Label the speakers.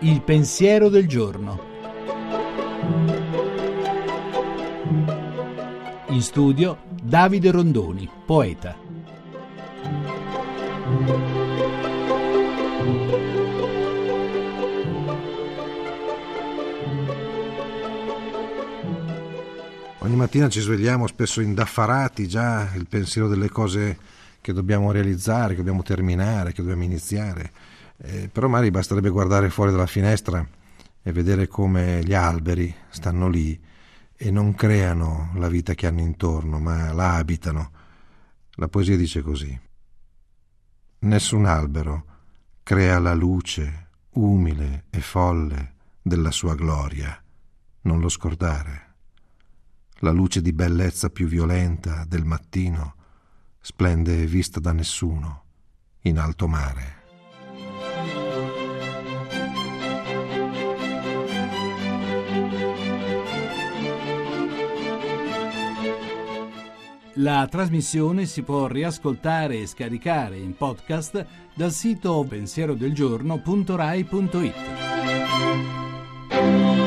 Speaker 1: Il pensiero del giorno. In studio Davide Rondoni, poeta.
Speaker 2: Ogni mattina ci svegliamo spesso indaffarati già il pensiero delle cose che dobbiamo realizzare, che dobbiamo terminare, che dobbiamo iniziare. Eh, però magari basterebbe guardare fuori dalla finestra e vedere come gli alberi stanno lì e non creano la vita che hanno intorno, ma la abitano. La poesia dice così. Nessun albero crea la luce umile e folle della sua gloria, non lo scordare. La luce di bellezza più violenta del mattino splende vista da nessuno in alto mare.
Speaker 1: La trasmissione si può riascoltare e scaricare in podcast dal sito pensierodelgiorno.rai.it.